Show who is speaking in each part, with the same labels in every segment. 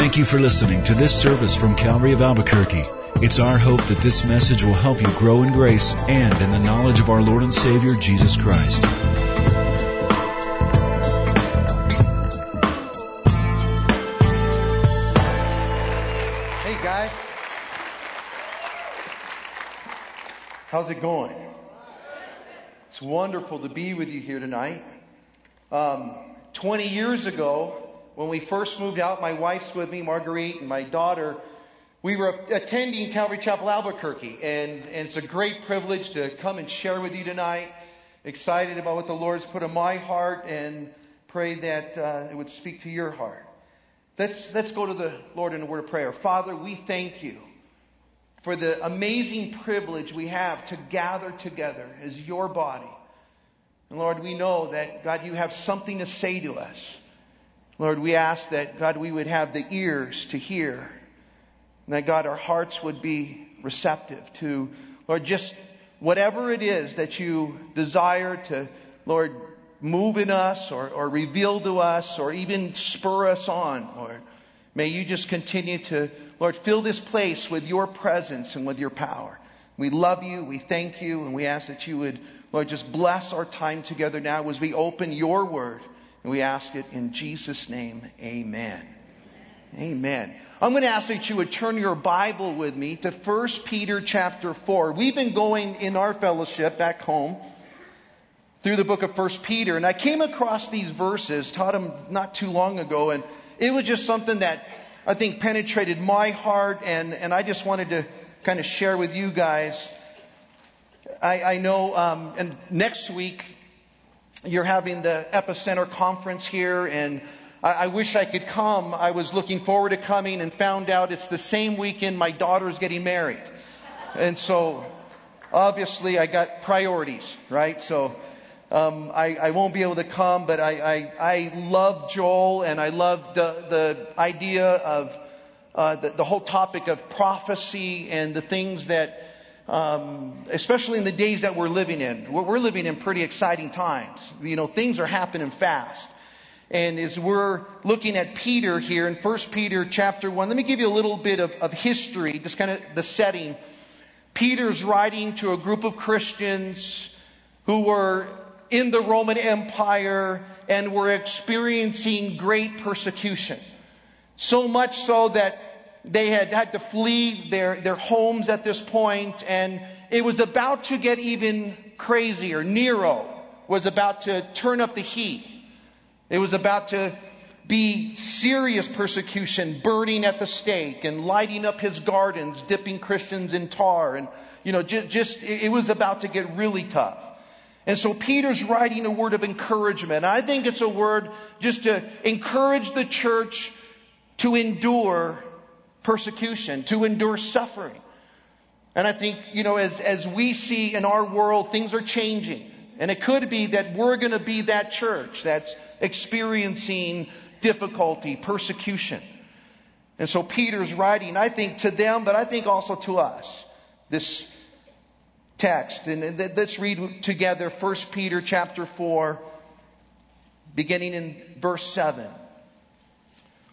Speaker 1: Thank you for listening to this service from Calvary of Albuquerque. It's our hope that this message will help you grow in grace and in the knowledge of our Lord and Savior, Jesus Christ.
Speaker 2: Hey guys. How's it going? It's wonderful to be with you here tonight. Um, 20 years ago, when we first moved out, my wife's with me, Marguerite, and my daughter, we were attending Calvary Chapel Albuquerque, and, and it's a great privilege to come and share with you tonight. Excited about what the Lord's put in my heart, and pray that uh, it would speak to your heart. Let's, let's go to the Lord in a word of prayer. Father, we thank you for the amazing privilege we have to gather together as your body. And Lord, we know that, God, you have something to say to us. Lord, we ask that, God, we would have the ears to hear. And that, God, our hearts would be receptive to, Lord, just whatever it is that you desire to, Lord, move in us or, or reveal to us or even spur us on, Lord. May you just continue to, Lord, fill this place with your presence and with your power. We love you, we thank you, and we ask that you would, Lord, just bless our time together now as we open your word. And we ask it in Jesus' name, amen. Amen. I'm going to ask that you would turn your Bible with me to 1 Peter chapter 4. We've been going in our fellowship back home through the book of 1 Peter, and I came across these verses, taught them not too long ago, and it was just something that I think penetrated my heart, and, and I just wanted to kind of share with you guys. I, I know, um, and next week you're having the epicenter conference here, and I, I wish I could come. I was looking forward to coming and found out it's the same weekend my daughter's getting married. And so, obviously, I got priorities, right? So, um, I, I, won't be able to come, but I, I, I love Joel and I love the, the idea of uh, the, the, whole topic of prophecy and the things that, um, especially in the days that we're living in. We're living in pretty exciting times. You know, things are happening fast. And as we're looking at Peter here in 1 Peter chapter 1, let me give you a little bit of, of history, just kind of the setting. Peter's writing to a group of Christians who were in the Roman Empire and were experiencing great persecution. So much so that they had had to flee their, their homes at this point and it was about to get even crazier. Nero was about to turn up the heat. It was about to be serious persecution, burning at the stake and lighting up his gardens, dipping Christians in tar and, you know, just, just it was about to get really tough. And so Peter's writing a word of encouragement. I think it's a word just to encourage the church to endure persecution, to endure suffering. And I think, you know, as, as we see in our world, things are changing. And it could be that we're going to be that church that's experiencing difficulty, persecution. And so Peter's writing, I think, to them, but I think also to us, this text. And let's read together 1 Peter chapter 4, beginning in verse 7.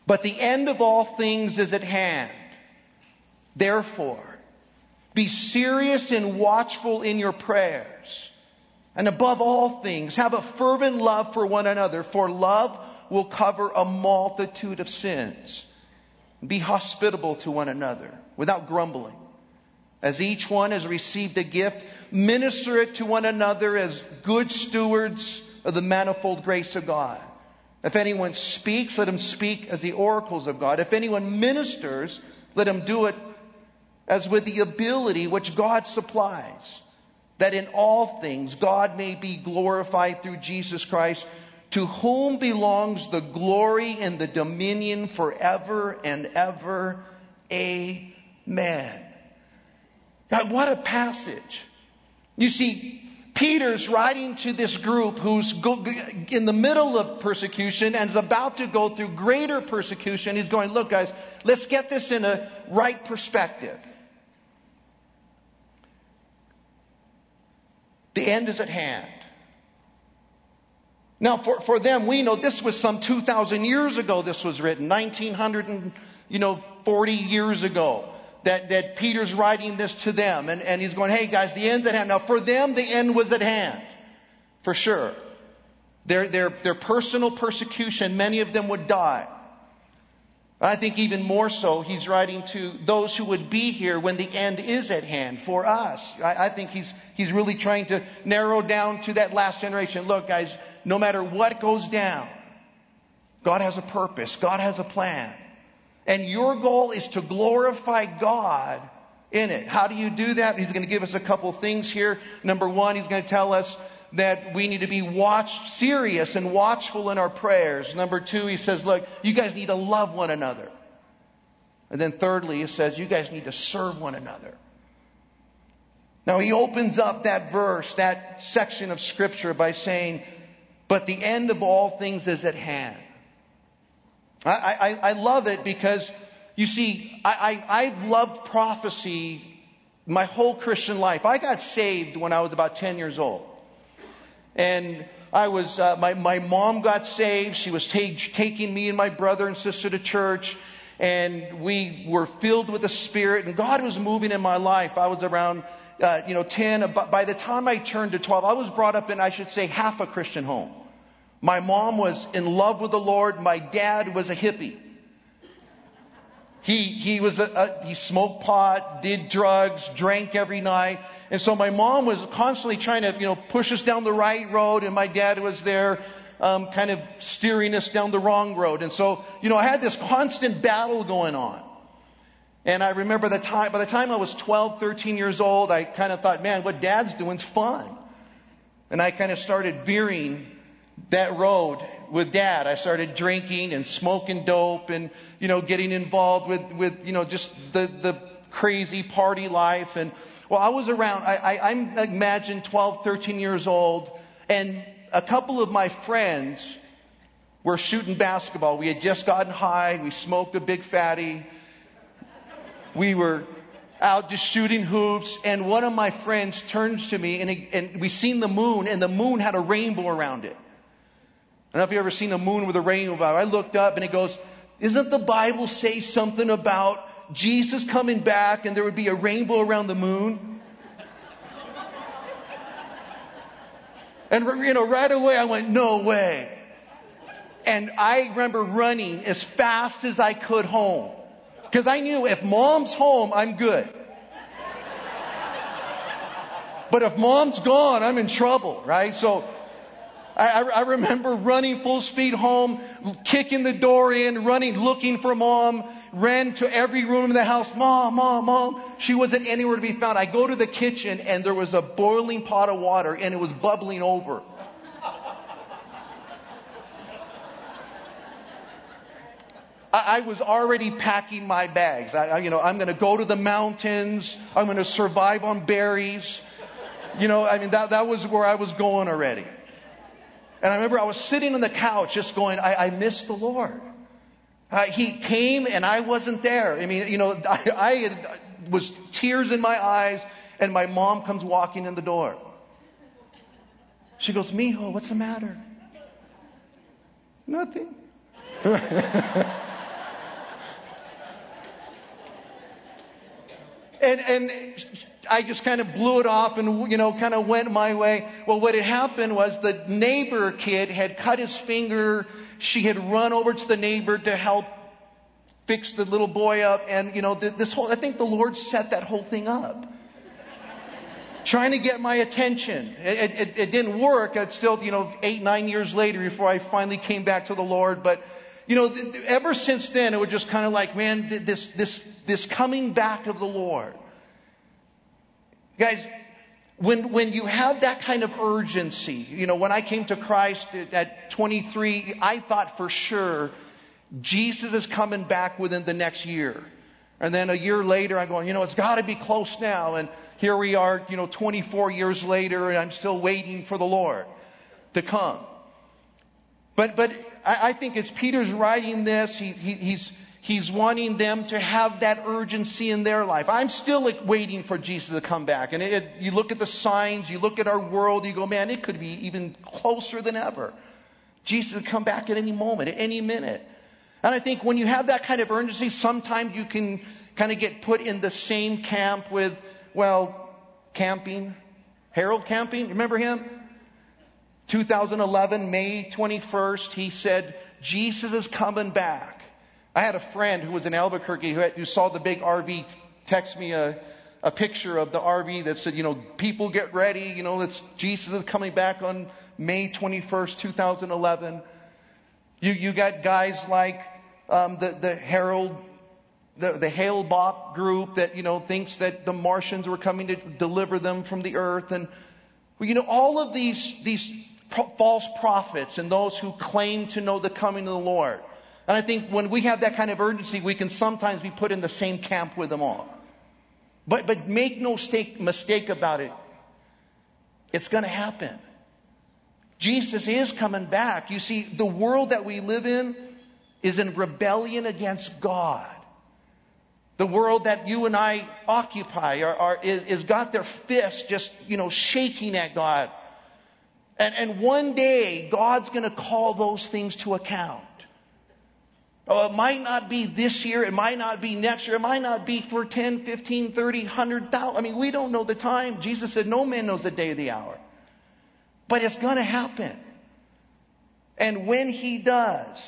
Speaker 2: But the end of all things is at hand. Therefore, be serious and watchful in your prayers. And above all things, have a fervent love for one another, for love will cover a multitude of sins. Be hospitable to one another without grumbling. As each one has received a gift, minister it to one another as good stewards of the manifold grace of God. If anyone speaks, let him speak as the oracles of God. If anyone ministers, let him do it as with the ability which God supplies, that in all things God may be glorified through Jesus Christ, to whom belongs the glory and the dominion forever and ever. Amen. God, what a passage. You see, Peter's writing to this group who's in the middle of persecution and is about to go through greater persecution. He's going, look guys, let's get this in a right perspective. The end is at hand. Now for, for them, we know this was some 2,000 years ago this was written, 1900 and you know, 40 years ago that, that Peter's writing this to them and, and he's going, hey guys, the end's at hand. Now for them, the end was at hand. For sure. Their, their, their personal persecution, many of them would die. I think even more so, he's writing to those who would be here when the end is at hand for us. I, I, think he's, he's really trying to narrow down to that last generation. Look, guys, no matter what goes down, God has a purpose. God has a plan. And your goal is to glorify God in it. How do you do that? He's going to give us a couple things here. Number one, he's going to tell us that we need to be watched, serious and watchful in our prayers. Number two, he says, look, you guys need to love one another. And then thirdly, he says, you guys need to serve one another. Now he opens up that verse, that section of scripture by saying, but the end of all things is at hand. I, I, I love it because you see, I, I, I've loved prophecy my whole Christian life. I got saved when I was about 10 years old. And I was, uh, my, my mom got saved. She was t- taking me and my brother and sister to church. And we were filled with the Spirit. And God was moving in my life. I was around, uh, you know, 10. By the time I turned to 12, I was brought up in, I should say, half a Christian home. My mom was in love with the Lord. My dad was a hippie. He, he was a, a, he smoked pot, did drugs, drank every night. And so my mom was constantly trying to, you know, push us down the right road, and my dad was there, um, kind of steering us down the wrong road. And so, you know, I had this constant battle going on. And I remember the time, by the time I was 12, 13 years old, I kind of thought, man, what dad's doing's fun. And I kind of started veering that road with dad. I started drinking and smoking dope and, you know, getting involved with, with, you know, just the, the crazy party life. And, well, I was around, I, I, I imagine 12, 13 years old, and a couple of my friends were shooting basketball. We had just gotten high. We smoked a big fatty. We were out just shooting hoops, and one of my friends turns to me, and, he, and we seen the moon, and the moon had a rainbow around it. I don't know if you've ever seen a moon with a rainbow. I looked up, and he goes, "Isn't the Bible say something about Jesus coming back and there would be a rainbow around the moon. And, you know, right away I went, no way. And I remember running as fast as I could home. Because I knew if mom's home, I'm good. But if mom's gone, I'm in trouble, right? So I, I, remember running full speed home, kicking the door in, running, looking for mom, ran to every room in the house, mom, mom, mom. She wasn't anywhere to be found. I go to the kitchen and there was a boiling pot of water and it was bubbling over. I, was already packing my bags. I, you know, I'm going to go to the mountains. I'm going to survive on berries. You know, I mean, that, that was where I was going already. And I remember I was sitting on the couch just going, I, I miss the Lord. Uh, he came and I wasn't there. I mean, you know, I, I had, was tears in my eyes and my mom comes walking in the door. She goes, Mijo, what's the matter? Nothing. and, and I just kind of blew it off and, you know, kind of went my way. Well, what had happened was the neighbor kid had cut his finger. She had run over to the neighbor to help fix the little boy up. And, you know, this whole, I think the Lord set that whole thing up. Trying to get my attention. It, it, it didn't work. It's still, you know, eight, nine years later before I finally came back to the Lord. But, you know, ever since then, it was just kind of like, man, this, this, this coming back of the Lord. Guys, when, when you have that kind of urgency, you know, when I came to Christ at 23, I thought for sure Jesus is coming back within the next year. And then a year later, I'm going, you know, it's got to be close now. And here we are, you know, 24 years later, and I'm still waiting for the Lord to come. But, but I, I think as Peter's writing this, he, he, he's, He's wanting them to have that urgency in their life. I'm still waiting for Jesus to come back. And it, it, you look at the signs, you look at our world, you go, man, it could be even closer than ever. Jesus would come back at any moment, at any minute. And I think when you have that kind of urgency, sometimes you can kind of get put in the same camp with, well, camping. Harold Camping, remember him? 2011, May 21st, he said, Jesus is coming back. I had a friend who was in Albuquerque who, had, who saw the big RV text me a, a picture of the RV that said, you know, people get ready, you know, it's Jesus is coming back on May 21st, 2011. You, you got guys like um, the, the Herald, the, the Hale-Bopp group that, you know, thinks that the Martians were coming to deliver them from the earth. And, well, you know, all of these, these pro- false prophets and those who claim to know the coming of the Lord. And I think when we have that kind of urgency, we can sometimes be put in the same camp with them all. But, but make no mistake, mistake about it. It's going to happen. Jesus is coming back. You see, the world that we live in is in rebellion against God. The world that you and I occupy are, are, is, is got their fists just, you know, shaking at God. And, and one day, God's going to call those things to account. Oh, it might not be this year. It might not be next year. It might not be for 10, 15, 30, 100,000. I mean, we don't know the time. Jesus said, no man knows the day or the hour. But it's going to happen. And when he does,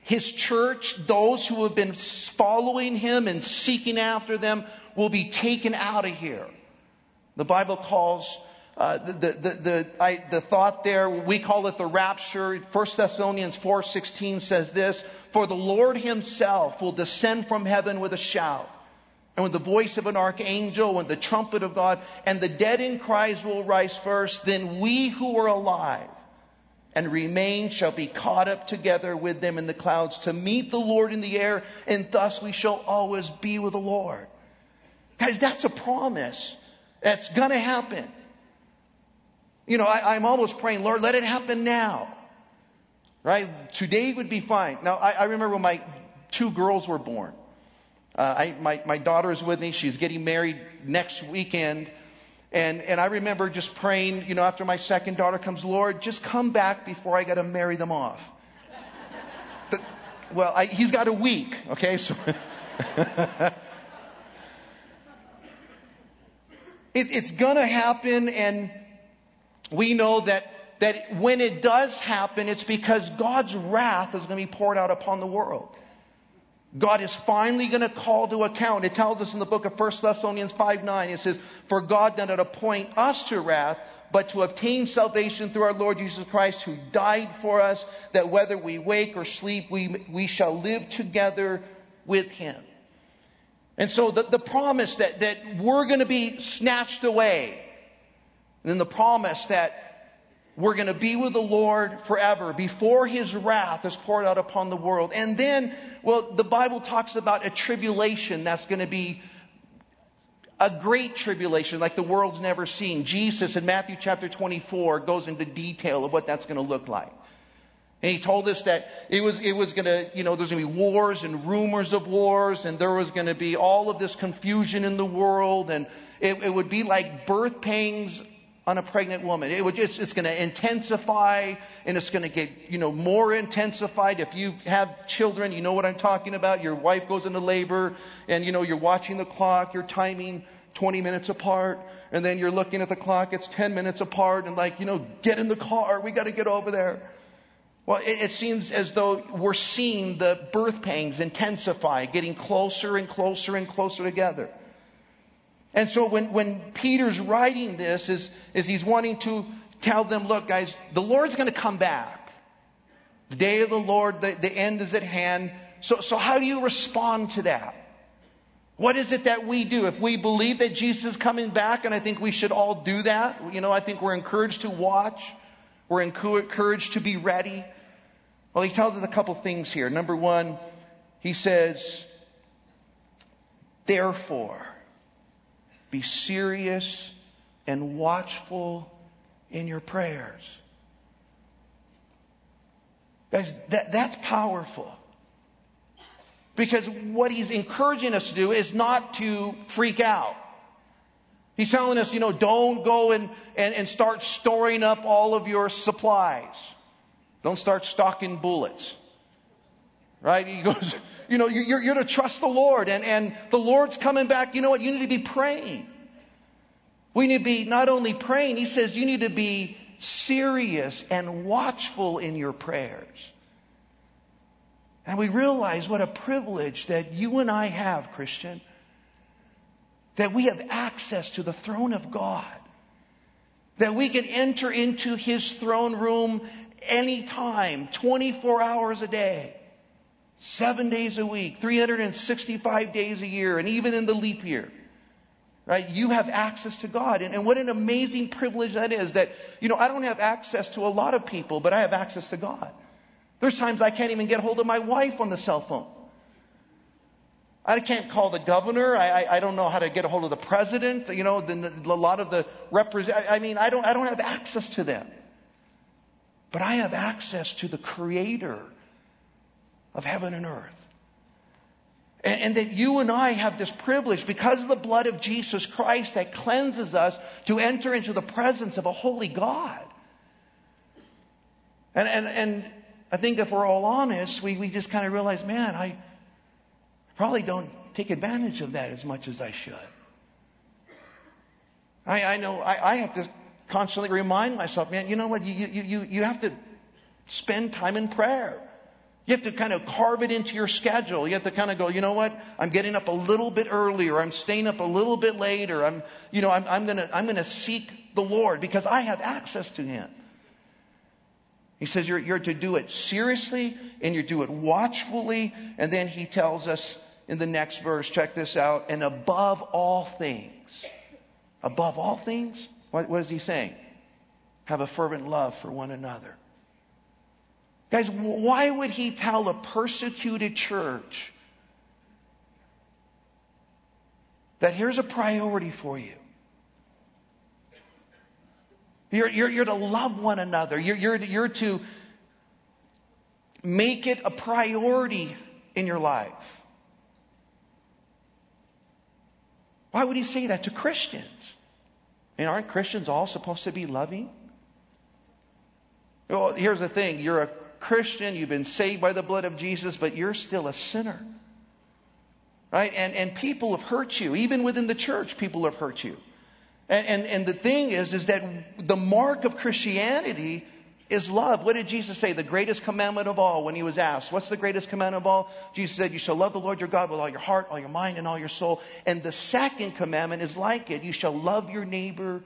Speaker 2: his church, those who have been following him and seeking after them, will be taken out of here. The Bible calls uh, the, the, the, I, the thought there, we call it the rapture. 1 Thessalonians 4.16 says this, For the Lord himself will descend from heaven with a shout, and with the voice of an archangel, and the trumpet of God, and the dead in Christ will rise first. Then we who are alive and remain shall be caught up together with them in the clouds to meet the Lord in the air, and thus we shall always be with the Lord. Guys, that's a promise. That's gonna happen. You know, I, am almost praying, Lord, let it happen now. Right? Today would be fine. Now, I, I remember when my two girls were born. Uh, I, my, my daughter is with me. She's getting married next weekend. And, and I remember just praying, you know, after my second daughter comes, Lord, just come back before I got to marry them off. Well, I, he's got a week, okay? So. it, it's gonna happen and we know that, that when it does happen, it's because God's wrath is going to be poured out upon the world. God is finally going to call to account. It tells us in the book of 1 Thessalonians 5 9, it says, For God did not appoint us to wrath, but to obtain salvation through our Lord Jesus Christ, who died for us, that whether we wake or sleep, we, we shall live together with him. And so the, the promise that, that we're going to be snatched away, and then the promise that we're going to be with the Lord forever before His wrath is poured out upon the world. And then, well, the Bible talks about a tribulation that's going to be a great tribulation like the world's never seen. Jesus in Matthew chapter 24 goes into detail of what that's going to look like. And he told us that it was, it was gonna, you know, there's gonna be wars and rumors of wars and there was gonna be all of this confusion in the world and it, it would be like birth pains on a pregnant woman. It would just, it's going to intensify and it's going to get, you know, more intensified. If you have children, you know what I'm talking about. Your wife goes into labor and, you know, you're watching the clock, you're timing 20 minutes apart and then you're looking at the clock, it's 10 minutes apart and like, you know, get in the car, we got to get over there. Well, it, it seems as though we're seeing the birth pangs intensify, getting closer and closer and closer together. And so when, when Peter's writing this is, is he's wanting to tell them, look guys, the Lord's gonna come back. The day of the Lord, the, the end is at hand. So, so how do you respond to that? What is it that we do? If we believe that Jesus is coming back, and I think we should all do that, you know, I think we're encouraged to watch. We're encouraged to be ready. Well, he tells us a couple things here. Number one, he says, therefore, be serious and watchful in your prayers. Guys, that, that's powerful. Because what he's encouraging us to do is not to freak out. He's telling us, you know, don't go and, and, and start storing up all of your supplies. Don't start stocking bullets. Right? He goes, you know, you're, you're to trust the Lord and, and the Lord's coming back. You know what? You need to be praying. We need to be not only praying, he says you need to be serious and watchful in your prayers. And we realize what a privilege that you and I have, Christian, that we have access to the throne of God, that we can enter into His throne room anytime, 24 hours a day, seven days a week, 365 days a year, and even in the leap year. Right? You have access to God. And, and what an amazing privilege that is that, you know, I don't have access to a lot of people, but I have access to God. There's times I can't even get hold of my wife on the cell phone. I can't call the governor. I, I, I don't know how to get a hold of the president. You know, the, a lot of the represent. I mean, I don't, I don't have access to them. But I have access to the creator of heaven and earth. And, and that you and I have this privilege because of the blood of Jesus Christ that cleanses us to enter into the presence of a holy God. And, and, and I think if we're all honest, we, we just kind of realize, man, I probably don't take advantage of that as much as I should. I, I know I, I have to constantly remind myself, man, you know what? You, you, you, you have to spend time in prayer. You have to kind of carve it into your schedule. You have to kind of go, you know what? I'm getting up a little bit earlier. I'm staying up a little bit later. I'm, you know, I'm, I'm gonna, I'm gonna seek the Lord because I have access to Him. He says you're, you're to do it seriously and you do it watchfully. And then he tells us in the next verse, check this out, and above all things, above all things, what, what is he saying? Have a fervent love for one another. Guys, why would he tell a persecuted church that here's a priority for you? You're, you're, you're to love one another. You're, you're, you're to make it a priority in your life. Why would he say that to Christians? I mean, aren't Christians all supposed to be loving? Well, here's the thing. You're a Christian. You've been saved by the blood of Jesus, but you're still a sinner. Right? And, and people have hurt you. Even within the church, people have hurt you. And, and, and the thing is, is that the mark of Christianity is love. What did Jesus say? The greatest commandment of all when he was asked, what's the greatest commandment of all? Jesus said, you shall love the Lord your God with all your heart, all your mind, and all your soul. And the second commandment is like it. You shall love your neighbor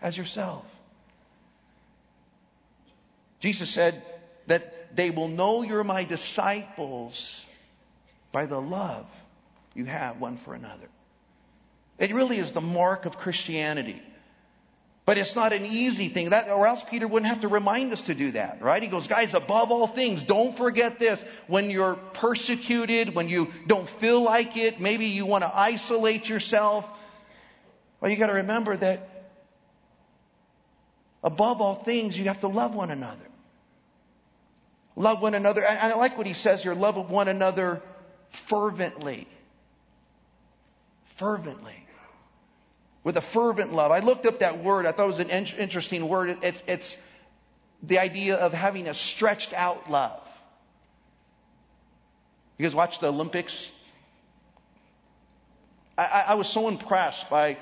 Speaker 2: as yourself. Jesus said that they will know you're my disciples by the love you have one for another. It really is the mark of Christianity. But it's not an easy thing. That, or else Peter wouldn't have to remind us to do that, right? He goes, guys, above all things, don't forget this. When you're persecuted, when you don't feel like it, maybe you want to isolate yourself. Well, you got to remember that above all things, you have to love one another. Love one another. And I like what he says here. Love one another fervently. Fervently with a fervent love. I looked up that word. I thought it was an in- interesting word. It's, it's the idea of having a stretched out love. You guys watch the Olympics? I, I, I was so impressed by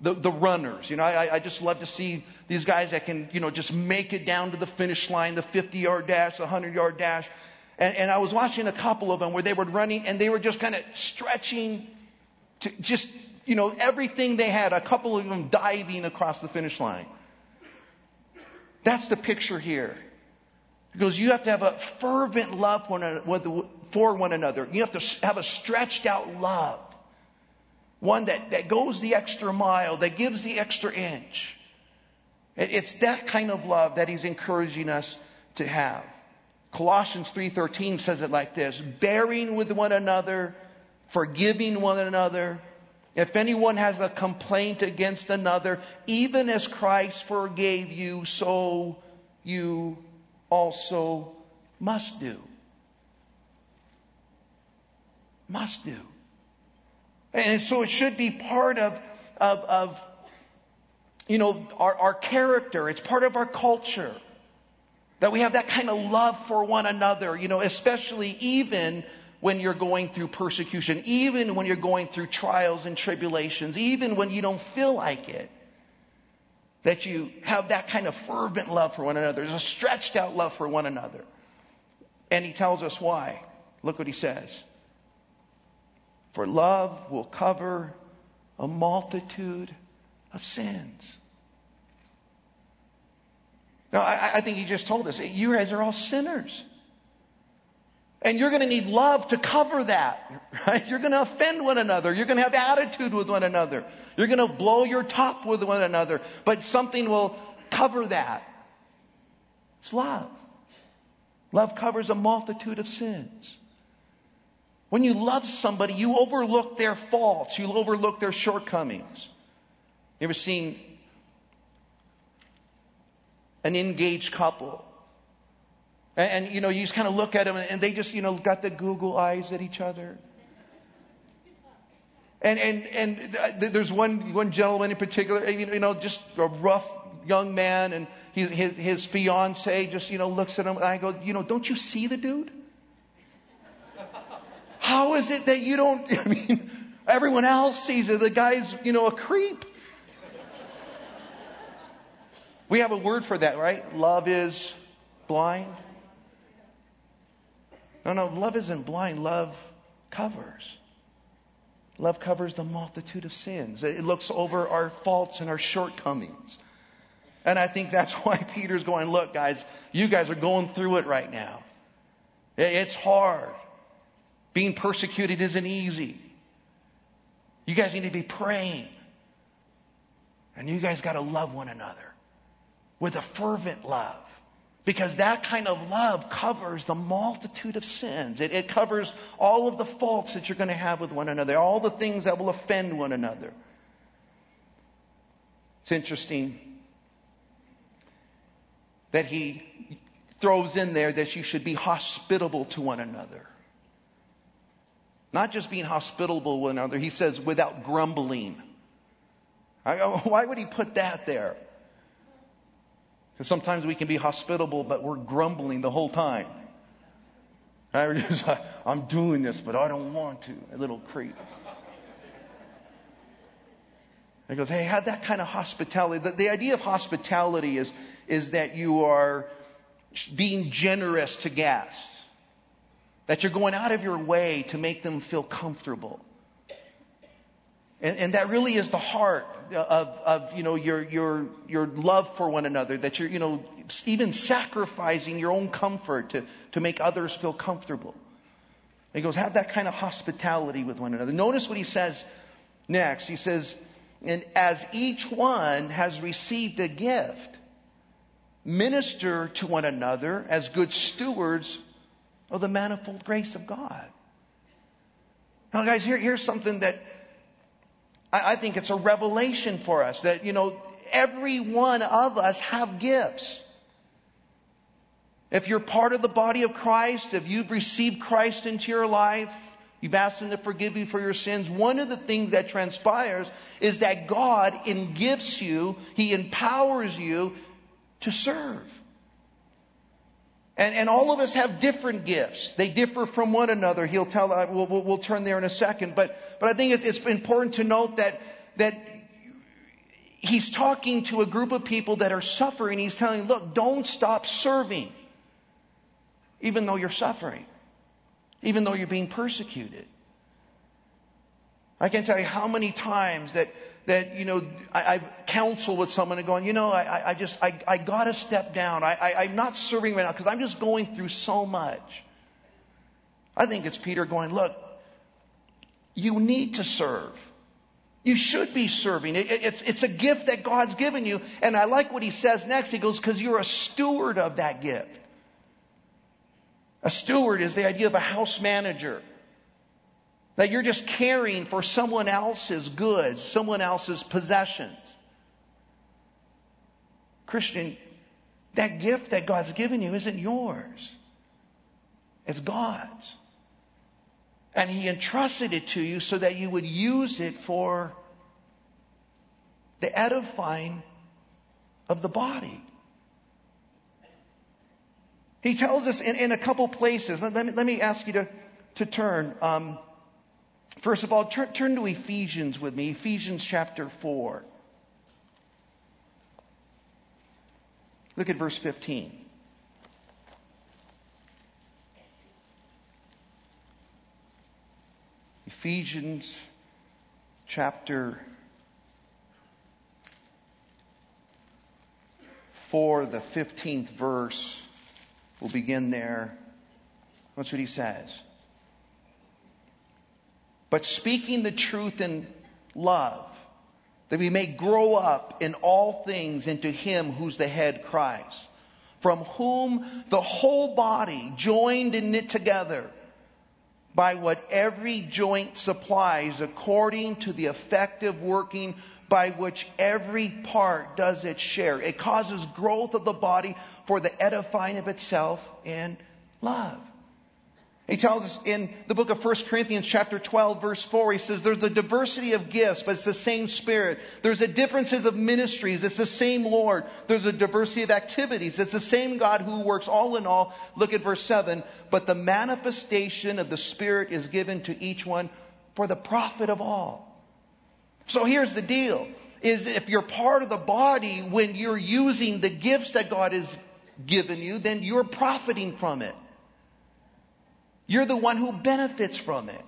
Speaker 2: the, the runners. You know, I, I just love to see these guys that can, you know, just make it down to the finish line, the 50 yard dash, the 100 yard dash. And, and I was watching a couple of them where they were running and they were just kind of stretching to just you know, everything they had, a couple of them diving across the finish line. That's the picture here. Because you have to have a fervent love one for one another. You have to have a stretched out love. One that, that goes the extra mile, that gives the extra inch. It's that kind of love that he's encouraging us to have. Colossians 3:13 says it like this, bearing with one another, forgiving one another, if anyone has a complaint against another, even as Christ forgave you, so you also must do. Must do. And so it should be part of, of, of you know, our, our character. It's part of our culture. That we have that kind of love for one another, you know, especially even when you're going through persecution, even when you're going through trials and tribulations, even when you don't feel like it. That you have that kind of fervent love for one another. There's a stretched out love for one another. And he tells us why. Look what he says. For love will cover a multitude of sins. Now, I, I, think he just told us, you guys are all sinners. And you're going to need love to cover that, right? You're going to offend one another. You're going to have attitude with one another. You're going to blow your top with one another. But something will cover that. It's love. Love covers a multitude of sins. When you love somebody, you overlook their faults. You overlook their shortcomings. You ever seen an engaged couple and, and, you know, you just kind of look at them and they just, you know, got the Google eyes at each other. And, and, and there's one, one gentleman in particular, you know, just a rough young man and he, his, his fiance just, you know, looks at him and I go, you know, don't you see the dude? How is it that you don't, I mean, everyone else sees it. The guy's, you know, a creep. We have a word for that, right? Love is blind. No, no, love isn't blind. Love covers. Love covers the multitude of sins. It looks over our faults and our shortcomings. And I think that's why Peter's going, look, guys, you guys are going through it right now. It's hard. Being persecuted isn't easy. You guys need to be praying. And you guys got to love one another with a fervent love. Because that kind of love covers the multitude of sins. It, it covers all of the faults that you're going to have with one another, all the things that will offend one another. It's interesting that he throws in there that you should be hospitable to one another. Not just being hospitable to one another, he says without grumbling. I, why would he put that there? Because sometimes we can be hospitable, but we're grumbling the whole time. I'm doing this, but I don't want to. A little creep. He goes, hey, have that kind of hospitality. The, the idea of hospitality is, is that you are being generous to guests. That you're going out of your way to make them feel comfortable. And, and that really is the heart of, of, you know, your, your, your love for one another, that you're, you know, even sacrificing your own comfort to, to make others feel comfortable. he goes, have that kind of hospitality with one another. Notice what he says next. He says, and as each one has received a gift, minister to one another as good stewards of the manifold grace of God. Now guys, here, here's something that I, I think it's a revelation for us that, you know, every one of us have gifts. If you're part of the body of Christ, if you've received Christ into your life, you've asked Him to forgive you for your sins, one of the things that transpires is that God gifts you, He empowers you to serve. And, and all of us have different gifts. They differ from one another. He'll tell, uh, we'll, we'll, we'll, turn there in a second. But, but I think it's, it's important to note that, that he's talking to a group of people that are suffering. He's telling, look, don't stop serving. Even though you're suffering. Even though you're being persecuted. I can tell you how many times that that, you know, I, I've counseled with someone and going, you know, I, I just, I, I gotta step down. I, I, I'm not serving right now because I'm just going through so much. I think it's Peter going, look, you need to serve. You should be serving. It, it, it's, it's a gift that God's given you. And I like what he says next. He goes, because you're a steward of that gift. A steward is the idea of a house manager. That you're just caring for someone else's goods, someone else's possessions. Christian, that gift that God's given you isn't yours. It's God's. And He entrusted it to you so that you would use it for the edifying of the body. He tells us in, in a couple places. Let, let, me, let me ask you to, to turn. Um, first of all, turn, turn to Ephesians with me, Ephesians chapter 4. Look at verse 15. Ephesians chapter 4, the 15th verse. We'll begin there. That's what he says. But speaking the truth in love, that we may grow up in all things into him who's the head Christ, from whom the whole body joined and knit together by what every joint supplies according to the effective working by which every part does its share. It causes growth of the body for the edifying of itself in love. He tells us in the book of 1 Corinthians chapter 12 verse 4, he says there's a diversity of gifts, but it's the same Spirit. There's a differences of ministries, it's the same Lord. There's a diversity of activities, it's the same God who works all in all. Look at verse 7, but the manifestation of the Spirit is given to each one for the profit of all. So here's the deal, is if you're part of the body, when you're using the gifts that God has given you, then you're profiting from it. You're the one who benefits from it.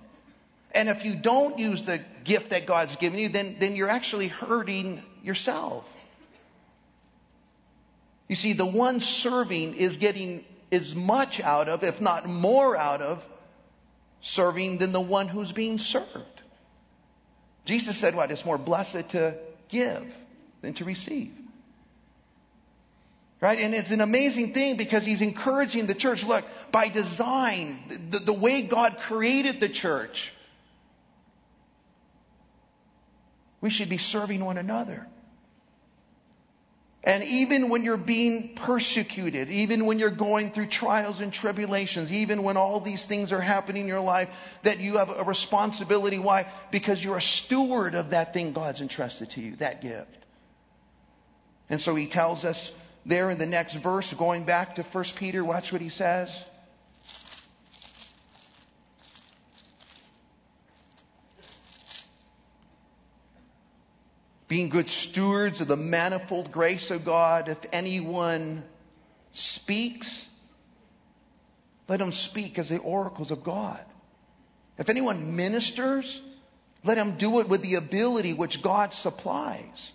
Speaker 2: And if you don't use the gift that God's given you, then, then you're actually hurting yourself. You see, the one serving is getting as much out of, if not more out of, serving than the one who's being served. Jesus said what? It's more blessed to give than to receive. Right? And it's an amazing thing because he's encouraging the church. Look, by design, the, the way God created the church, we should be serving one another. And even when you're being persecuted, even when you're going through trials and tribulations, even when all these things are happening in your life, that you have a responsibility. Why? Because you're a steward of that thing God's entrusted to you, that gift. And so he tells us there in the next verse, going back to 1 Peter, watch what he says. being good stewards of the manifold grace of God. If anyone speaks, let him speak as the oracles of God. If anyone ministers, let him do it with the ability which God supplies.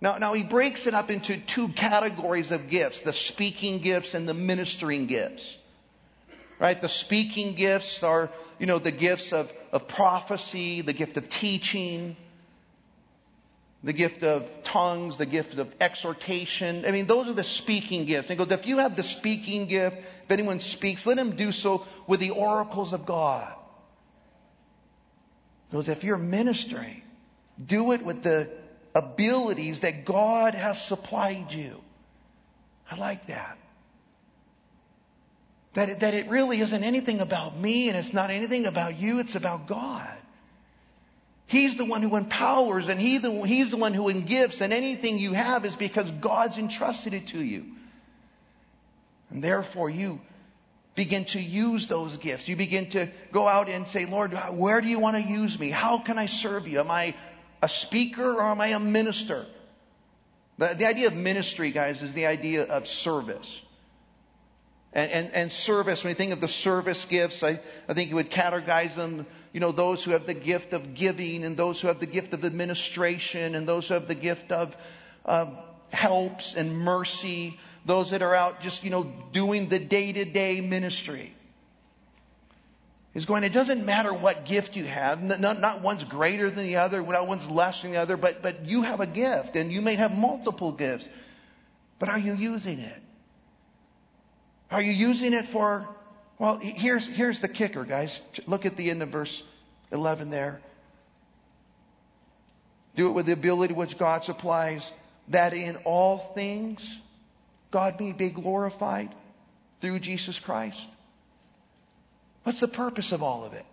Speaker 2: Now, now he breaks it up into two categories of gifts, the speaking gifts and the ministering gifts. Right? The speaking gifts are, you know, the gifts of, of prophecy, the gift of teaching, the gift of tongues, the gift of exhortation. I mean, those are the speaking gifts. And he goes, if you have the speaking gift, if anyone speaks, let him do so with the oracles of God. He goes, if you're ministering, do it with the abilities that God has supplied you. I like that. That it, that it really isn't anything about me and it's not anything about you, it's about God. He's the one who empowers and he the, He's the one who gives and anything you have is because God's entrusted it to you. And therefore you begin to use those gifts. You begin to go out and say, Lord, where do you want to use me? How can I serve you? Am I a speaker or am I a minister? The, the idea of ministry, guys, is the idea of service. And, and, and, service, when you think of the service gifts, I, I think you would categorize them you know, those who have the gift of giving and those who have the gift of administration and those who have the gift of helps and mercy, those that are out just, you know, doing the day to day ministry. Is going, it doesn't matter what gift you have. Not, not one's greater than the other, not one's less than the other, but, but you have a gift and you may have multiple gifts. But are you using it? Are you using it for well, here's, here's the kicker, guys. Look at the end of verse 11 there. Do it with the ability which God supplies, that in all things God may be glorified through Jesus Christ. What's the purpose of all of it?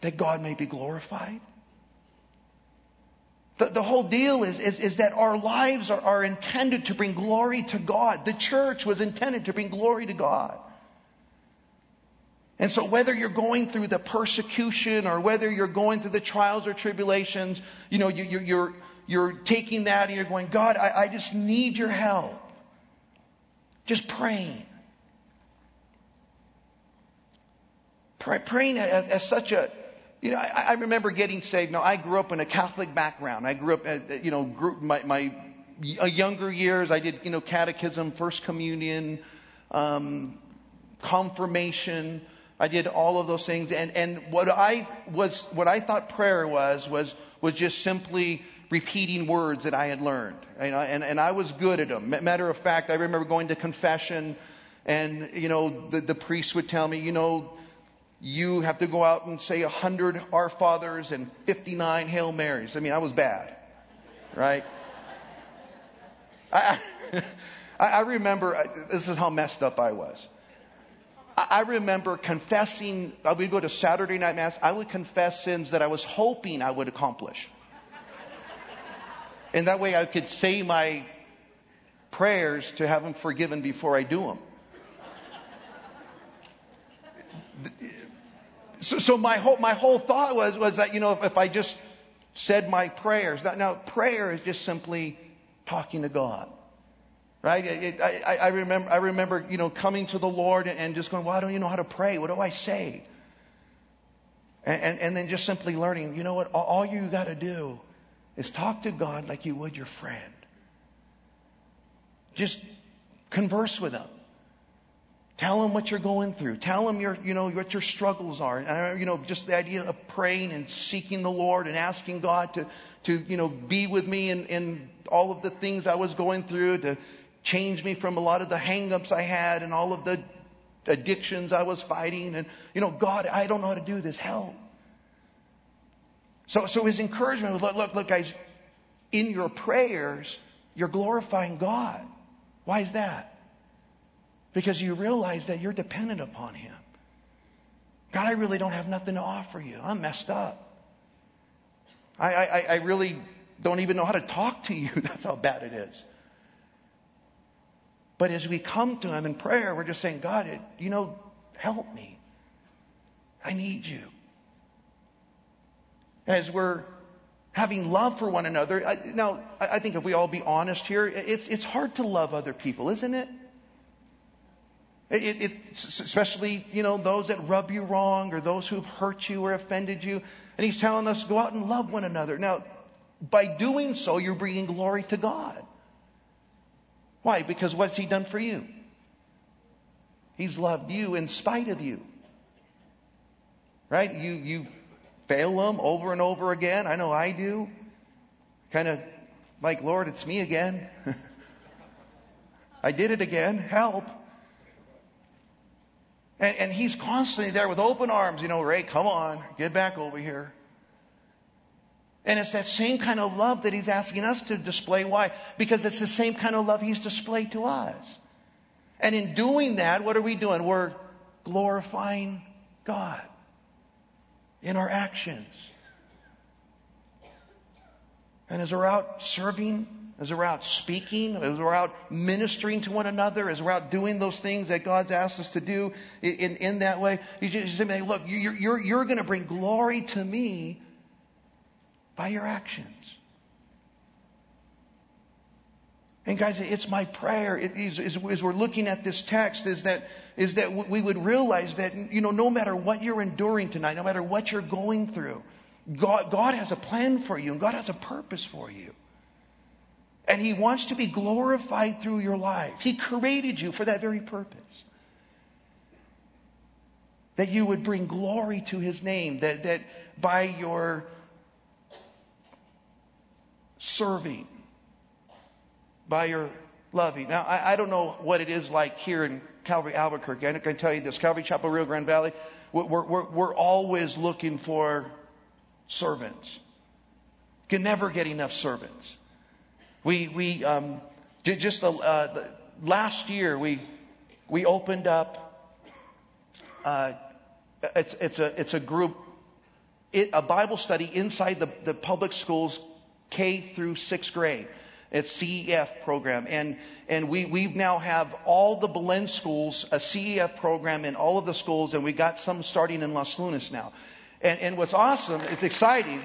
Speaker 2: That God may be glorified? The, the whole deal is, is, is that our lives are, are intended to bring glory to God. The church was intended to bring glory to God. And so whether you're going through the persecution or whether you're going through the trials or tribulations, you know, you, you, you're, you're taking that and you're going, God, I, I just need your help. Just praying. Pray, praying as, such a, you know, I, I, remember getting saved. Now, I grew up in a Catholic background. I grew up, uh, uh, you know, grew, my, my uh, younger years, I did, you know, catechism, first communion, um, confirmation. I did all of those things. And, and what I was, what I thought prayer was, was, was just simply repeating words that I had learned. You know, and, and I was good at them. Matter of fact, I remember going to confession and, you know, the, the priest would tell me, you know, you have to go out and say a hundred Our Fathers and 59 Hail Marys. I mean, I was bad. Right? I, I remember, this is how messed up I was. I remember confessing, uh, I would go to Saturday night mass, I would confess sins that I was hoping I would accomplish. And that way I could say my prayers to have them forgiven before I do them. So, so my whole, my whole thought was, was that, you know, if, if I just said my prayers, now, now prayer is just simply talking to God. Right? It, I, I, remember, I remember, you know, coming to the Lord and just going, well, I don't even know how to pray. What do I say? And, and, and then just simply learning, you know what? All, all you got to do is talk to God like you would your friend. Just converse with Him. Tell him what you're going through. Tell him your, you know, what your struggles are. And, uh, you know, just the idea of praying and seeking the Lord and asking God to, to, you know, be with me in, in all of the things I was going through, to change me from a lot of the hangups I had and all of the addictions I was fighting. And, you know, God, I don't know how to do this. Help. So, so his encouragement was, look, look, look, guys, in your prayers, you're glorifying God. Why is that? Because you realize that you're dependent upon him. God, I really don't have nothing to offer you. I'm messed up. I, I, I really don't even know how to talk to you. That's how bad it is. But as we come to Him in prayer, we're just saying, God, you know, help me. I need you. As we're having love for one another, I, now, I think if we all be honest here, it's, it's hard to love other people, isn't it? It, it, especially, you know, those that rub you wrong or those who've hurt you or offended you. And he's telling us, go out and love one another. Now, by doing so, you're bringing glory to God. Why? Because what's He done for you? He's loved you in spite of you. Right? You, you fail Him over and over again. I know I do. Kind of like, Lord, it's me again. I did it again. Help. And, and he's constantly there with open arms. You know, Ray, come on, get back over here. And it's that same kind of love that he's asking us to display. Why? Because it's the same kind of love he's displayed to us. And in doing that, what are we doing? We're glorifying God in our actions. And as we're out serving, as we're out speaking, as we're out ministering to one another, as we're out doing those things that God's asked us to do in, in that way, you just say, look, you're, you're, you're going to bring glory to me by your actions. And guys, it's my prayer is, as we're looking at this text is that, is that we would realize that, you know, no matter what you're enduring tonight, no matter what you're going through, God, God has a plan for you and God has a purpose for you. And He wants to be glorified through your life. He created you for that very purpose. That you would bring glory to His name, that, that by your serving, by your loving. Now, I, I, don't know what it is like here in Calvary Albuquerque. I can tell you this Calvary Chapel Rio Grande Valley, we're, we're, we're always looking for servants. Can never get enough servants. We, we, um, just the, uh, the, last year we, we opened up, uh, it's, it's a, it's a group, it, a Bible study inside the, the public schools K through sixth grade. It's CEF program. And, and we, we now have all the Belen schools, a CEF program in all of the schools, and we got some starting in Los Lunas now. And, and what's awesome, it's exciting,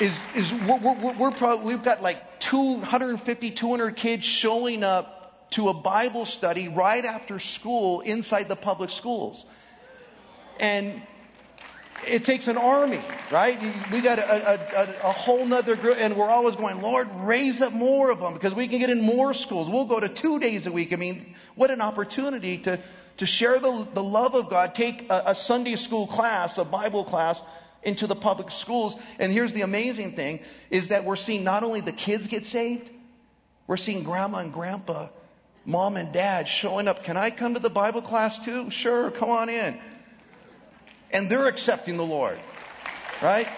Speaker 2: is, is we're, we're, we're we've got like 250, 200 kids showing up to a Bible study right after school inside the public schools. And it takes an army, right? We got a, a, a, whole nother group, and we're always going, Lord, raise up more of them because we can get in more schools. We'll go to two days a week. I mean, what an opportunity to, to share the, the love of God, take a, a Sunday school class, a Bible class, into the public schools. And here's the amazing thing is that we're seeing not only the kids get saved, we're seeing grandma and grandpa, mom and dad showing up. Can I come to the Bible class too? Sure, come on in and they're accepting the Lord. Right?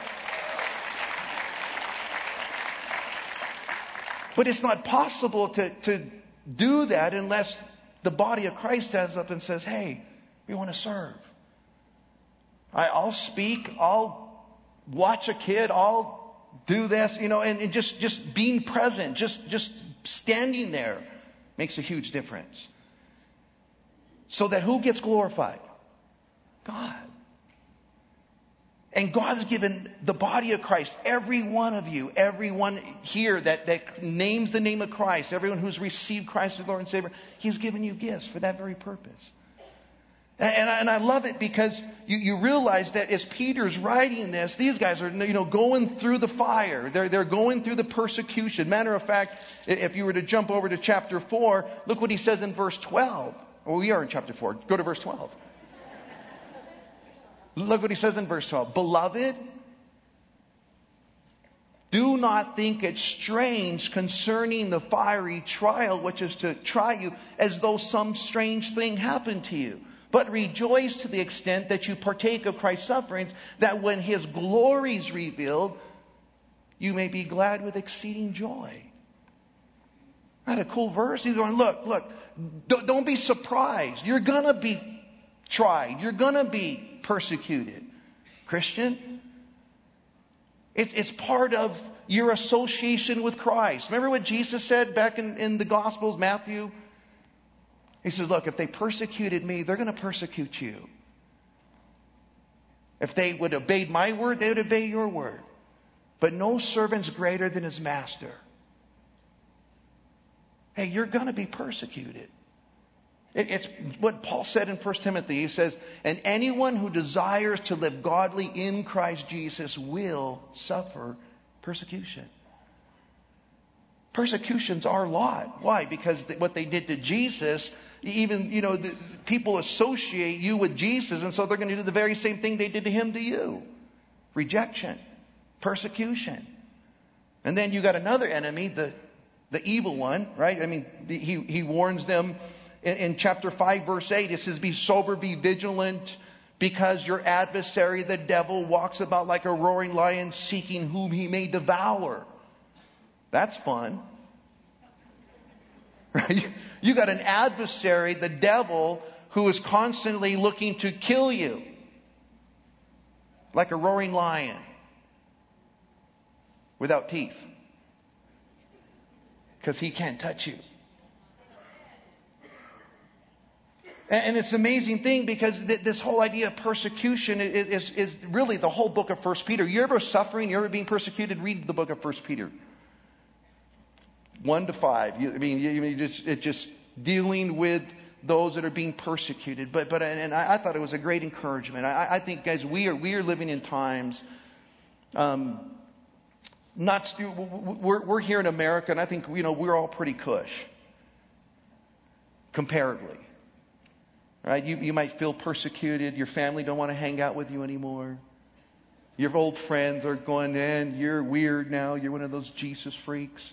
Speaker 2: But it's not possible to, to do that unless the body of Christ stands up and says, hey, we want to serve. I, will speak, I'll watch a kid, I'll do this, you know, and, and just, just being present, just, just standing there makes a huge difference. So that who gets glorified? God. And God has given the body of Christ, every one of you, everyone here that, that names the name of Christ, everyone who's received Christ as Lord and Savior, He's given you gifts for that very purpose. And, I, and I love it because you, you realize that as Peter's writing this, these guys are, you know, going through the fire. They're, they're going through the persecution. Matter of fact, if you were to jump over to chapter 4, look what he says in verse 12. Well, we are in chapter 4. Go to verse 12. Look what he says in verse 12. Beloved, do not think it strange concerning the fiery trial which is to try you as though some strange thing happened to you. But rejoice to the extent that you partake of Christ's sufferings, that when his glory is revealed, you may be glad with exceeding joy. Not a cool verse. He's going, look, look, don't be surprised. You're gonna be tried. You're gonna be persecuted. Christian, it's, it's part of your association with Christ. Remember what Jesus said back in, in the Gospels, Matthew? He says, look, if they persecuted me, they're going to persecute you. If they would obey my word, they would obey your word. But no servant's greater than his master. Hey, you're going to be persecuted. It's what Paul said in 1 Timothy. He says, and anyone who desires to live godly in Christ Jesus will suffer persecution. Persecution's our lot. Why? Because what they did to Jesus, even, you know, the, people associate you with Jesus, and so they're going to do the very same thing they did to him to you. Rejection. Persecution. And then you got another enemy, the, the evil one, right? I mean, he, he warns them in, in chapter 5 verse 8, it says, be sober, be vigilant, because your adversary, the devil, walks about like a roaring lion seeking whom he may devour. That's fun. Right? You got an adversary, the devil, who is constantly looking to kill you. Like a roaring lion. Without teeth. Because he can't touch you. And it's an amazing thing because this whole idea of persecution is, is, really the whole book of First Peter. You're ever suffering? you're ever being persecuted? Read the book of First Peter. One to five. You, I mean, you, you just, it's just dealing with those that are being persecuted. But, but, and I, I thought it was a great encouragement. I, I, think, guys, we are, we are living in times, um, not, we're, we're here in America and I think, you know, we're all pretty cush. Comparatively. Right? You, you might feel persecuted. Your family don't want to hang out with you anymore. Your old friends are going, in. you're weird now. You're one of those Jesus freaks.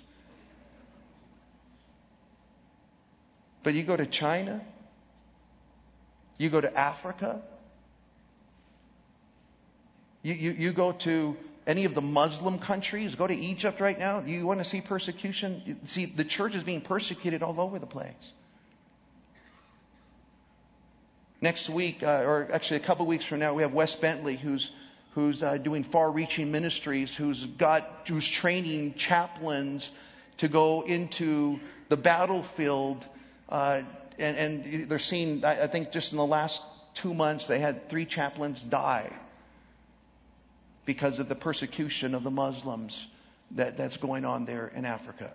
Speaker 2: But you go to China, you go to Africa, you, you, you go to any of the Muslim countries, go to Egypt right now. Do you want to see persecution? See, the church is being persecuted all over the place. Next week, uh, or actually a couple weeks from now, we have Wes Bentley, who's who's uh, doing far-reaching ministries, who's got, who's training chaplains to go into the battlefield, Uh, and, and they're seeing, I think just in the last two months, they had three chaplains die because of the persecution of the Muslims that, that's going on there in Africa.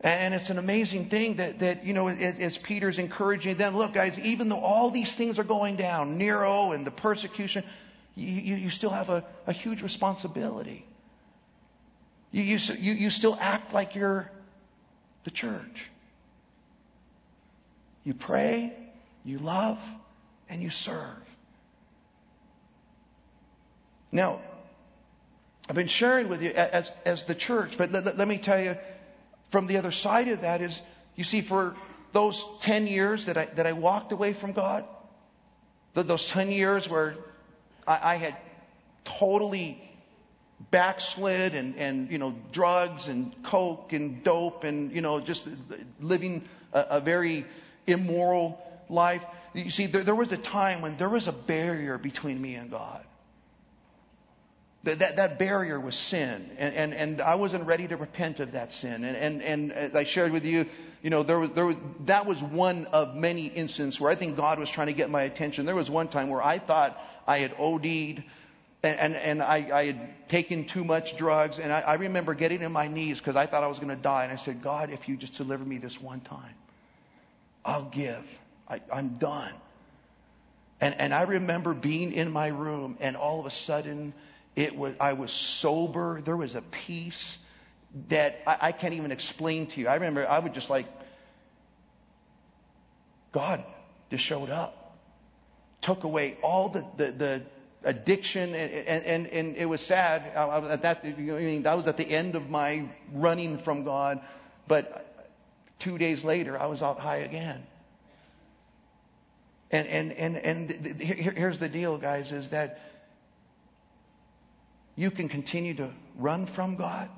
Speaker 2: And it's an amazing thing that, that you know, as, as, Peter's encouraging them, look, guys, even though all these things are going down, Nero and the persecution, you, you, you still have a, a, huge responsibility. You, you, you still act like you're the church. You pray, you love, and you serve. Now, I've been sharing with you as, as the church, but let, let, me tell you from the other side of that is, you see, for those 10 years that I, that I walked away from God, those 10 years where I, I had totally backslid and, and, you know, drugs and coke and dope and, you know, just living a, a very immoral life. You see, there, there was a time when there was a barrier between me and God. That, that, that barrier was sin. And, and, and I wasn't ready to repent of that sin. And, and, and I shared with you, you know, there was, there was, that was one of many instances where I think God was trying to get my attention. There was one time where I thought I had OD'd and, and, and I, I, had taken too much drugs. And I, I remember getting on my knees because I thought I was going to die. And I said, God, if you just deliver me this one time, I'll give. I, I'm done. And, and I remember being in my room and all of a sudden it was, I was sober. There was a peace that I, I can't even explain to you. I remember I would just like, God just showed up, took away all the, the, the addiction and, and, and, it was sad. I was at that, I mean, that was at the end of my running from God, but two days later I was out high again. And, and, and, and here's the deal, guys, is that you can continue to run from God.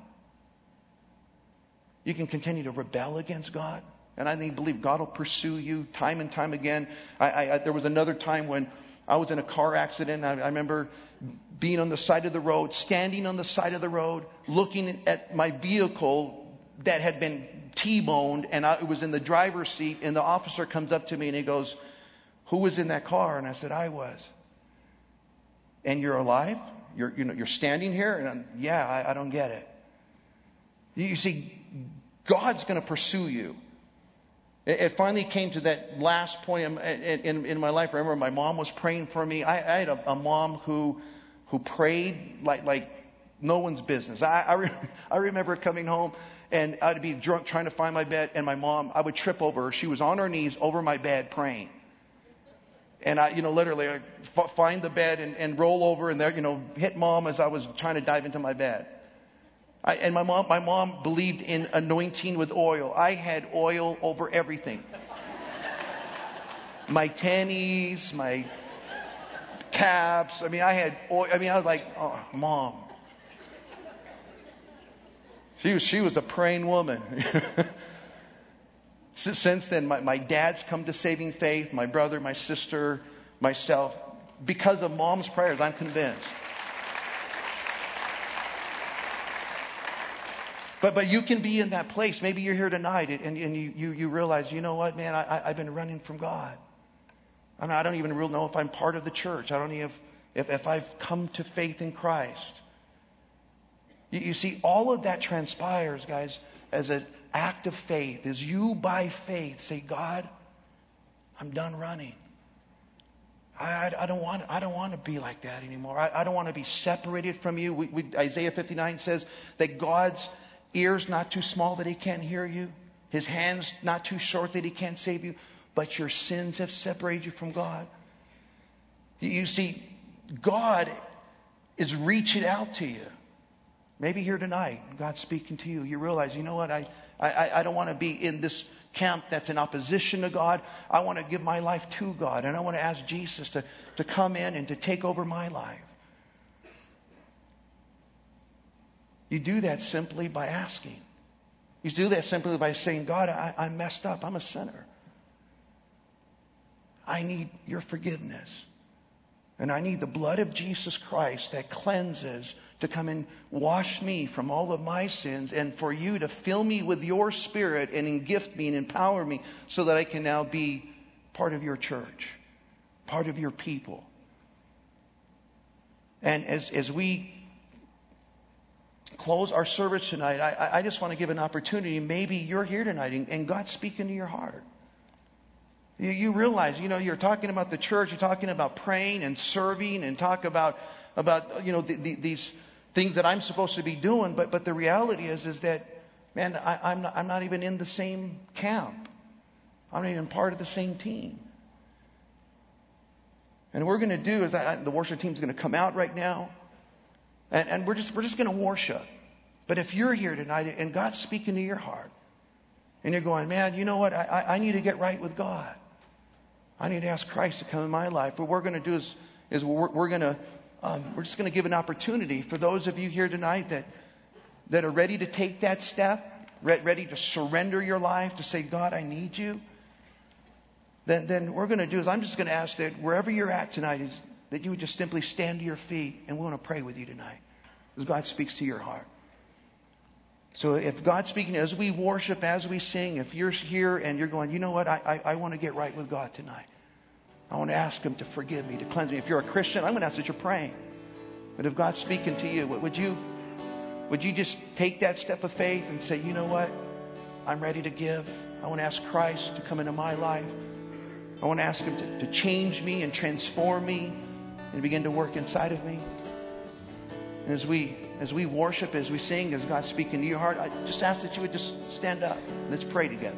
Speaker 2: You can continue to rebel against God. And I think, believe God will pursue you time and time again. I, I, there was another time when I was in a car accident. I, I remember being on the side of the road, standing on the side of the road, looking at my vehicle that had been T-boned, and I, it was in the driver's seat. And the officer comes up to me and he goes, "Who was in that car?" And I said, "I was." And you're alive? You're, you know, you're standing here? And I'm, yeah, I, I don't get it. You see, God's going to pursue you. It, finally came to that last point in, in, my life. I remember my mom was praying for me. I, I had a, a, mom who, who prayed like, like no one's business. I, I, re, I remember coming home and I'd be drunk trying to find my bed and my mom, I would trip over her. She was on her knees over my bed praying. And I, you know, literally I'd find the bed and, and roll over and there, you know, hit mom as I was trying to dive into my bed. I, and my mom, my mom believed in anointing with oil. I had oil over everything. my tennies, my caps. I mean, I had oil. I mean, I was like, oh, mom. She was, she was a praying woman. Since then, my, my dad's come to saving faith, my brother, my sister, myself. Because of mom's prayers, I'm convinced. But, but you can be in that place. Maybe you're here tonight and, and you, you, you realize, you know what, man, I, I've been running from God. I, mean, I don't even really know if I'm part of the church. I don't even if, if, if I've come to faith in Christ. You, you see, all of that transpires, guys, as an act of faith, as you by faith say, God, I'm done running. I, I, don't want I don't want to be like that anymore. I, I don't want to be separated from you. We, we, Isaiah 59 says that God's ears not too small that He can't hear you, His hands not too short that He can't save you, but your sins have separated you from God. You see, God is reaching out to you. Maybe here tonight, God's speaking to you. You realize, you know what? I, I, I don't want to be in this camp that's in opposition to God. I want to give my life to God. And I want to ask Jesus to, to come in and to take over my life. You do that simply by asking. You do that simply by saying, God, I, I'm messed up. I'm a sinner. I need your forgiveness. And I need the blood of Jesus Christ that cleanses to come and wash me from all of my sins and for you to fill me with your spirit and gift me and empower me so that I can now be part of your church, part of your people. And as, as we close our service tonight, I, I just want to give an opportunity. Maybe you're here tonight and, and God's speaking to your heart. You, you realize, you know, you're talking about the church, you're talking about praying and serving and talk about, about, you know, the, the, these things that I'm supposed to be doing. But, but the reality is, is that, man, I, I'm, not, I'm not even in the same camp. I'm not even part of the same team. And what we're going to do is I, the worship team is going to come out right now. And, and we're just, we're just going to worship. But if you're here tonight and God's speaking to your heart, and you're going, man, you know what? I, I need to get right with God. I need to ask Christ to come in my life. What we're going to do is, is we're, we're going to, um, we're just going to give an opportunity for those of you here tonight that, that are ready to take that step, ready to surrender your life, to say, God, I need you. Then, then we're going to do is I'm just going to ask that wherever you're at tonight, is that you would just simply stand to your feet and we want to pray with you tonight. As God speaks to your heart. So if God's speaking as we worship, as we sing, if you're here and you're going, you know what, I, I, I want to get right with God tonight. I want to ask Him to forgive me, to cleanse me. If you're a Christian, I'm going to ask that you're praying. But if God's speaking to you, would you, would you just take that step of faith and say, you know what, I'm ready to give. I want to ask Christ to come into my life. I want to ask Him to, to change me and transform me and begin to work inside of me. And as we as we worship, as we sing, as God's speaking to your heart, I just ask that you would just stand up. Let's pray together.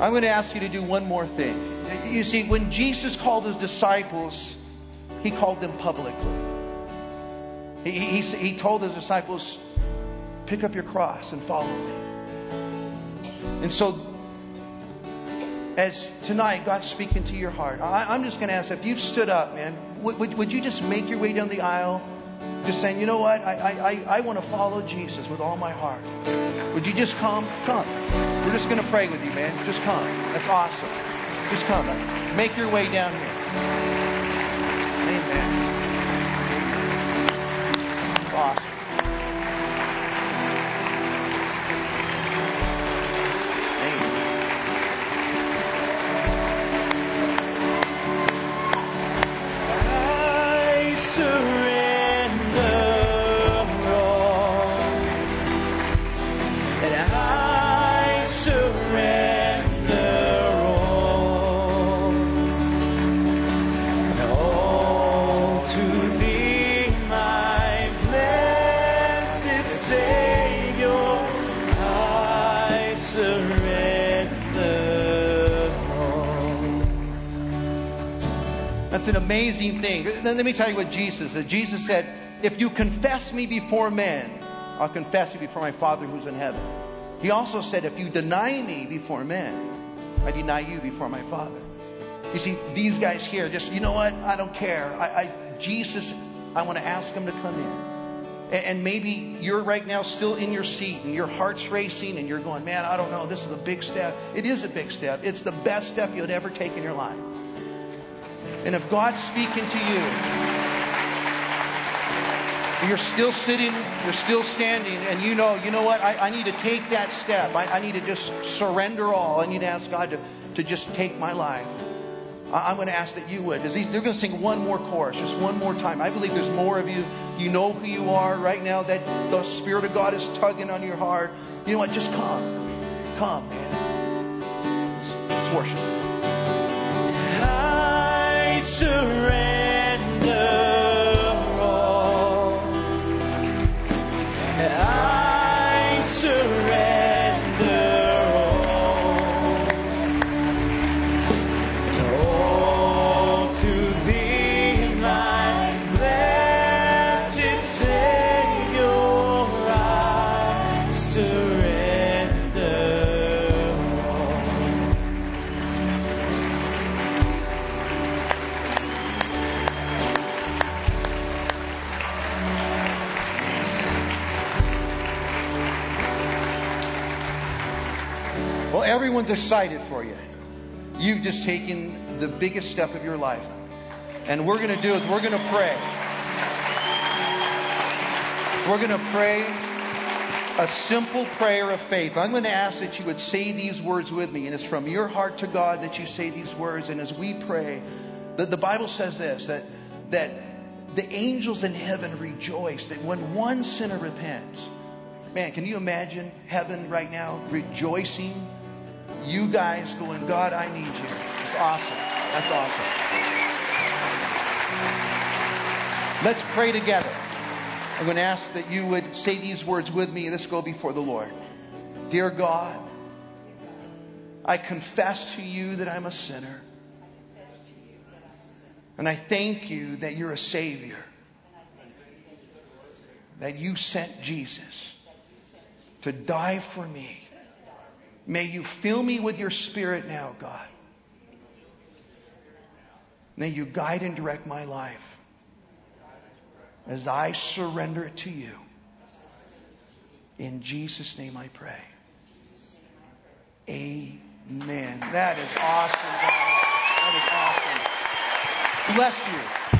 Speaker 2: I'm going to ask you to do one more thing. You see, when Jesus called his disciples, he called them publicly. He, he, he told his disciples, pick up your cross and follow me. And so, as tonight God's speaking to your heart, I, I'm just going to ask if you've stood up, man, would, would, would you just make your way down the aisle? Just saying, you know what? I, I, I, I want to follow Jesus with all my heart. Would you just come? Come. We're just going to pray with you, man. Just come. That's awesome. Just come. Make your way down here. Amen. Awesome. Amazing thing. Let me tell you what Jesus said. Jesus said, If you confess me before men, I'll confess you before my Father who's in heaven. He also said, If you deny me before men, I deny you before my Father. You see, these guys here, just, you know what? I don't care. I, I Jesus, I want to ask him to come in. And, maybe you're right now still in your seat and your heart's racing and you're going, man, I don't know. This is a big step. It is a big step. It's the best step you'd ever take in your life. And if God's speaking to you, You're still sitting, you're still standing, and you know, you know what? I, I need to take that step. I, I need to just surrender all. I need to ask God to, to just take my life. I, am going to ask that you would. They're going to sing one more chorus, just one more time. I believe there's more of you. You know who you are right now, that the Spirit of God is tugging on your heart. You know what? Just come. Come, man. Let's, let's worship.
Speaker 3: Surrender.
Speaker 2: Everyone's excited for you. You've just taken the biggest step of your life. And we're going to do is we're going to pray. We're going to pray a simple prayer of faith. I'm going to ask that you would say these words with me. And it's from your heart to God that you say these words. And as we pray, the, the Bible says this that, that the angels in heaven rejoice that when one sinner repents, man, can you imagine heaven right now rejoicing you guys going, God, I need you. It's awesome. That's awesome. Let's pray together. I'm going to ask that you would say these words with me. Let's go before the Lord. Dear God, I confess to you that I'm a sinner. And I thank you that you're a Savior. That you sent Jesus to die for me May you fill me with your spirit now, God. May you guide and direct my life as I surrender it to you. In Jesus' name I pray. Amen. That is awesome, God. That is awesome. Bless you.